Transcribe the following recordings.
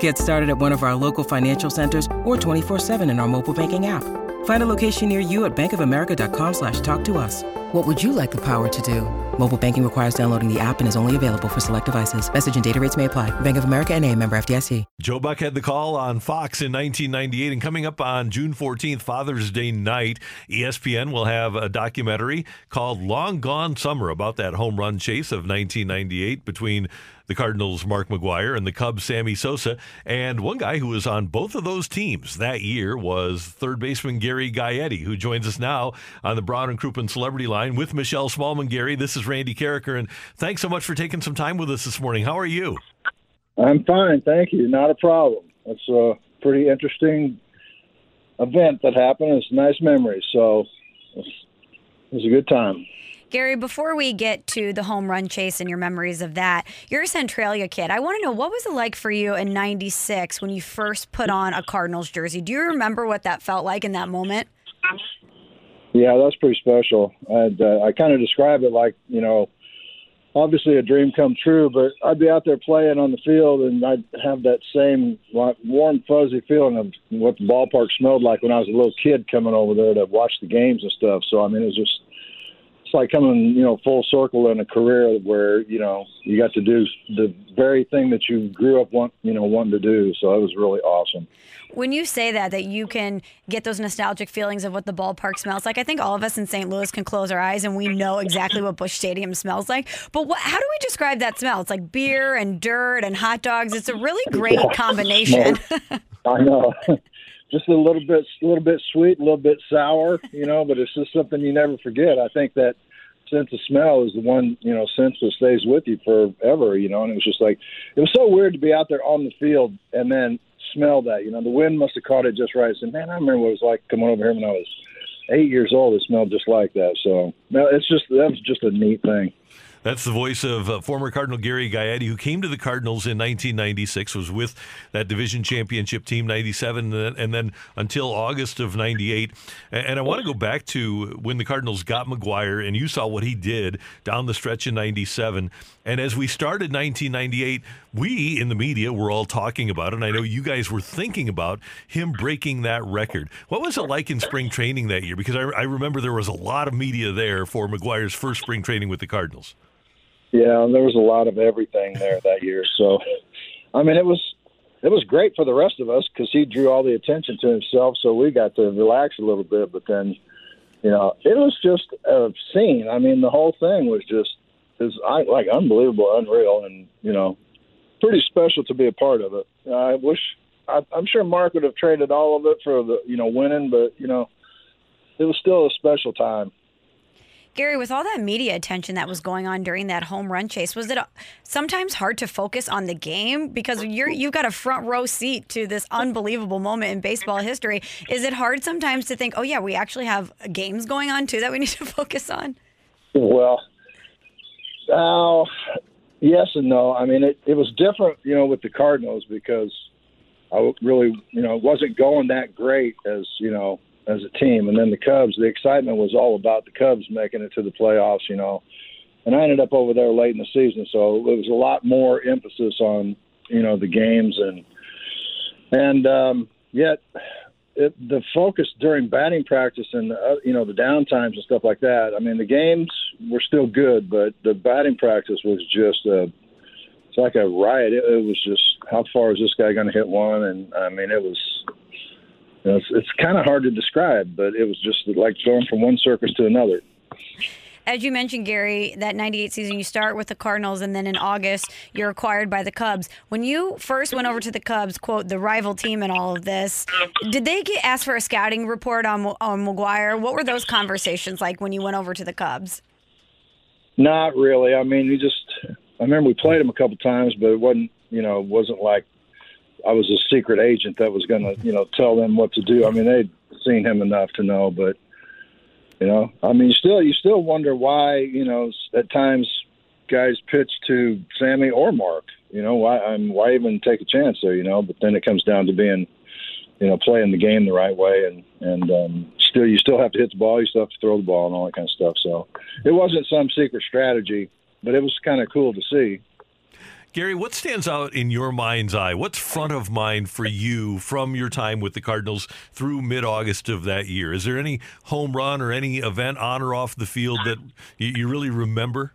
Get started at one of our local financial centers or 24-7 in our mobile banking app. Find a location near you at bankofamerica.com slash talk to us. What would you like the power to do? Mobile banking requires downloading the app and is only available for select devices. Message and data rates may apply. Bank of America and a member FDIC. Joe Buck had the call on Fox in 1998 and coming up on June 14th, Father's Day night, ESPN will have a documentary called Long Gone Summer about that home run chase of 1998 between the Cardinals' Mark McGwire and the Cubs' Sammy Sosa. And one guy who was on both of those teams that year was third baseman Gary Gaetti, who joins us now on the Brown and Crouppen Celebrity Line with Michelle Smallmon. Gary, this is Randy Karraker, and thanks so much for taking some time with us this morning. How are you? I'm fine, thank you. Not a problem. It's a pretty interesting event that happened. It's a nice memory, so it was a good time. Gary, before we get to the home run chase and your memories of that, you're a Centralia kid. I want to know what was it like for you in 96 when you first put on a Cardinals jersey? Do you remember what that felt like in that moment? Yeah, that's pretty special. And uh, I kind of describe it like, you know, obviously a dream come true, but I'd be out there playing on the field and I'd have that same warm, fuzzy feeling of what the ballpark smelled like when I was a little kid coming over there to watch the games and stuff. So, I mean, it was just it's like coming, you know, full circle in a career where you know you got to do the very thing that you grew up want, you know, wanting to do. So it was really awesome. When you say that, that you can get those nostalgic feelings of what the ballpark smells like, I think all of us in St. Louis can close our eyes and we know exactly what Busch Stadium smells like. But what, how do we describe that smell? It's like beer and dirt and hot dogs. It's a really great combination. I know. just a little bit, a little bit sweet, a little bit sour, you know. But it's just something you never forget. I think that sense of smell is the one, you know, sense that stays with you forever, you know. And it was just like, it was so weird to be out there on the field and then smell that. You know, the wind must have caught it just right. I said, man, I remember what it was like coming over here when I was eight years old. It smelled just like that. So, no, it's just that was just a neat thing. That's the voice of uh, former Cardinal Gary Gaetti, who came to the Cardinals in 1996, was with that division championship team 97, and then until August of 98. And I want to go back to when the Cardinals got McGwire, and you saw what he did down the stretch in 97. And as we started 1998, we in the media were all talking about it. And I know you guys were thinking about him breaking that record. What was it like in spring training that year? Because I, I remember there was a lot of media there for McGwire's first spring training with the Cardinals. Yeah, there was a lot of everything there that year. So, I mean, it was it was great for the rest of us because he drew all the attention to himself. So we got to relax a little bit. But then, you know, it was just a scene. I mean, the whole thing was just is like unbelievable, unreal, and you know, pretty special to be a part of it. I wish I, I'm sure Mark would have traded all of it for the you know winning, but you know, it was still a special time. Gary, with all that media attention that was going on during that home run chase, was it sometimes hard to focus on the game because you're you've got a front row seat to this unbelievable moment in baseball history? Is it hard sometimes to think, oh yeah, we actually have games going on too that we need to focus on? Well, uh, yes and no. I mean, it, it was different, you know, with the Cardinals because I really, you know, wasn't going that great as you know as a team. And then the Cubs, the excitement was all about the Cubs making it to the playoffs, you know. And I ended up over there late in the season, so it was a lot more emphasis on, you know, the games and and um, yet it, the focus during batting practice and uh, you know the down times and stuff like that. I mean, the games were still good, but the batting practice was just a it's like a riot. It, it was just how far is this guy going to hit one? And I mean, it was you know, it's, it's kind of hard to describe, but it was just like going from one circus to another. As you mentioned, Gary, that 98 season, you start with the Cardinals, and then in August, you're acquired by the Cubs. When you first went over to the Cubs, quote, the rival team in all of this, did they get asked for a scouting report on, on McGwire? What were those conversations like when you went over to the Cubs? Not really. I mean, we just, I remember we played him a couple times, but it wasn't, you know, it wasn't like I was a secret agent that was going to, you know, tell them what to do. I mean, they'd seen him enough to know, but you know, I mean, still, you still wonder why, you know, at times guys pitch to Sammy or Mark. You know, why? Um, why even take a chance there? You know, but then it comes down to being, you know, playing the game the right way, and and um, still, you still have to hit the ball, you still have to throw the ball, and all that kind of stuff. So, it wasn't some secret strategy, but it was kind of cool to see. Gary, what stands out in your mind's eye? What's front of mind for you from your time with the Cardinals through mid August of that year? Is there any home run or any event on or off the field that you, really remember?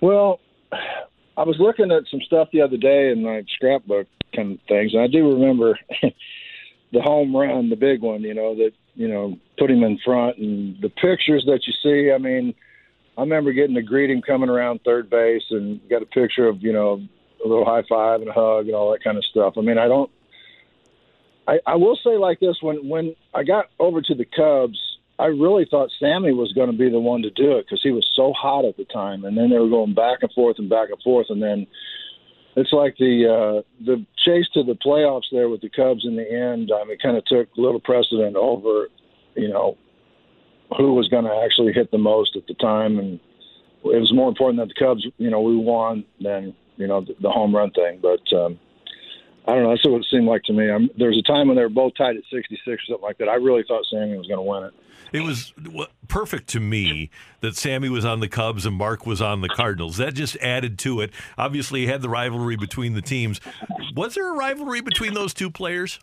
Well, I was looking at some stuff the other day in my scrapbook kind of things, and I do remember the home run, the big one, you know, that, you know, put him in front and the pictures that you see, I mean – I remember getting to greet him coming around third base and got a picture of, you know, a little high five and a hug and all that kind of stuff. I mean, I don't. I, I will say like this: when when I got over to the Cubs, I really thought Sammy was going to be the one to do it because he was so hot at the time, and then they were going back and forth and back and forth, and then it's like the uh, the chase to the playoffs there with the Cubs in the end. I mean, kind of took little precedent over, you know, who was going to actually hit the most at the time, and it was more important that the Cubs, you know, we won than you know the, the home run thing. But um, I don't know. That's what it seemed like to me. I'm, there was a time when they were both tied at 66 or something like that. I really thought Sammy was going to win it. It was perfect to me that Sammy was on the Cubs and Mark was on the Cardinals. That just added to it. Obviously, had the rivalry between the teams. Was there a rivalry between those two players?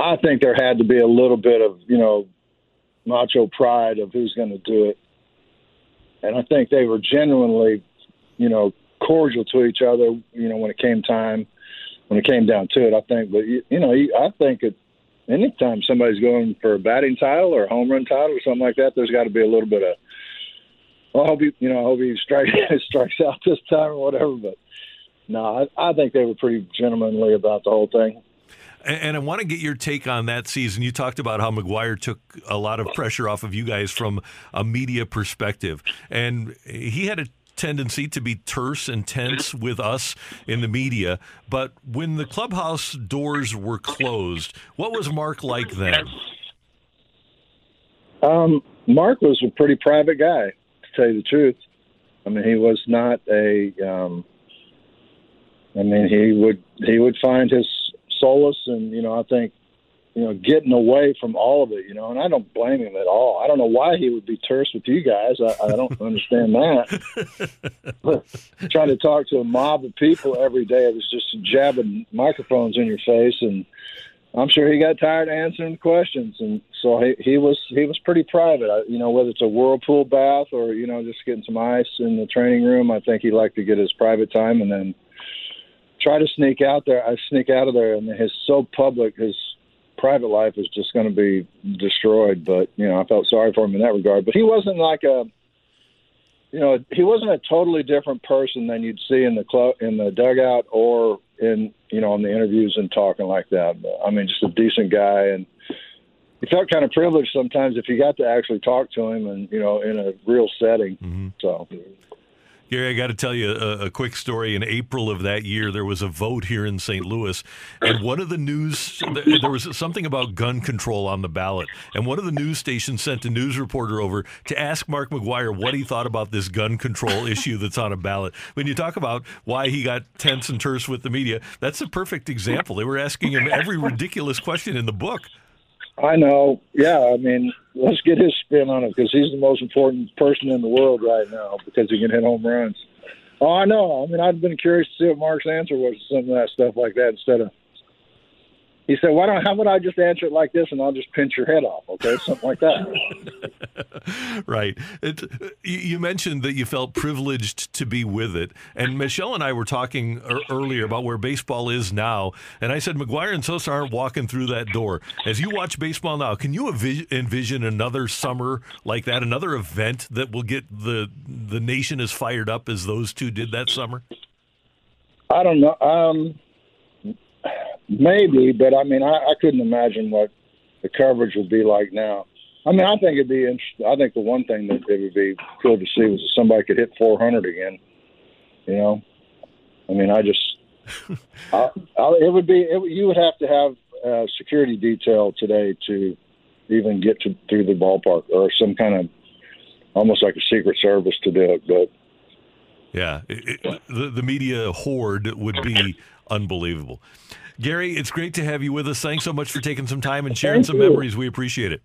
I think there had to be a little bit of, you know, macho pride of who's going to do it. And I think they were genuinely, you know, cordial to each other, you know, when it came time, when it came down to it. I think, but, you, you know, I think it, anytime somebody's going for a batting title or a home run title or something like that, there's got to be a little bit of, well, I hope he, you know, I hope he strikes strikes out this time or whatever. But no, I, I think they were pretty gentlemanly about the whole thing. And, I want to get your take on that season. You talked about how McGwire took a lot of pressure off of you guys from a media perspective, and he had a tendency to be terse and tense with us in the media. But when the clubhouse doors were closed, what was Mark like then? Um, Mark was a pretty private guy, to tell you the truth. I mean, he was not a. Um, I mean, he would he would find his solace and you know I think you know getting away from all of it you know and I don't blame him at all. I don't know why he would be terse with you guys. I, I don't understand that. But trying to talk to a mob of people every day it was just jabbing microphones in your face and I'm sure he got tired of answering questions and so he, he was he was pretty private. I, you know whether it's a whirlpool bath or you know just getting some ice in the training room I think he liked to get his private time and then try to sneak out there. I sneak out of there, and his so public, his private life is just going to be destroyed. But you know, I felt sorry for him in that regard. But he wasn't like a, you know, he wasn't a totally different person than you'd see in the club, in the dugout, or in you know, in the interviews and talking like that. But, I mean, just a decent guy, and he felt kind of privileged sometimes if you got to actually talk to him, and you know, in a real setting. Mm-hmm. So. Gary, I got to tell you a, a, quick story. In April of that year, there was a vote here in St. Louis, and one of the news there was something about gun control on the ballot, and one of the news stations sent a news reporter over to ask Mark McGwire what he thought about this gun control issue that's on a ballot. When you talk about why he got tense and terse with the media, that's a perfect example. They were asking him every ridiculous question in the book. I know. Yeah, I mean, let's get his spin on it because he's the most important person in the world right now because he can hit home runs. Oh, I know. I mean, I've been curious to see what Mark's answer was to some of that stuff like that instead of he said, "Why don't? How would I just answer it like this, and I'll just pinch your head off, okay? Something like that." right. It, you mentioned that you felt privileged to be with it, and Michelle and I were talking earlier about where baseball is now, and I said McGwire and Sosa aren't walking through that door. As you watch baseball now, can you envision another summer like that, another event that will get the the nation as fired up as those two did that summer? I don't know. Um, Maybe, but I mean, I, I couldn't imagine what the coverage would be like now. I mean, I think it'd be interesting. I think the one thing that it would be cool to see was if somebody could hit 400 again. You know, I mean, I just, I, I, it would be, it, you would have to have a security detail today to even get to through the ballpark or some kind of almost like a secret service to do it. But Yeah, it, it, the the media horde would be unbelievable. Gary, it's great to have you with us. Thanks so much for taking some time and sharing Thank some you. memories. We appreciate it.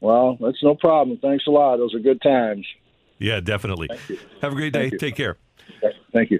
well, that's no problem. Thanks a lot. Those are good times. Yeah, definitely. Have a great day. Take care. Thank you.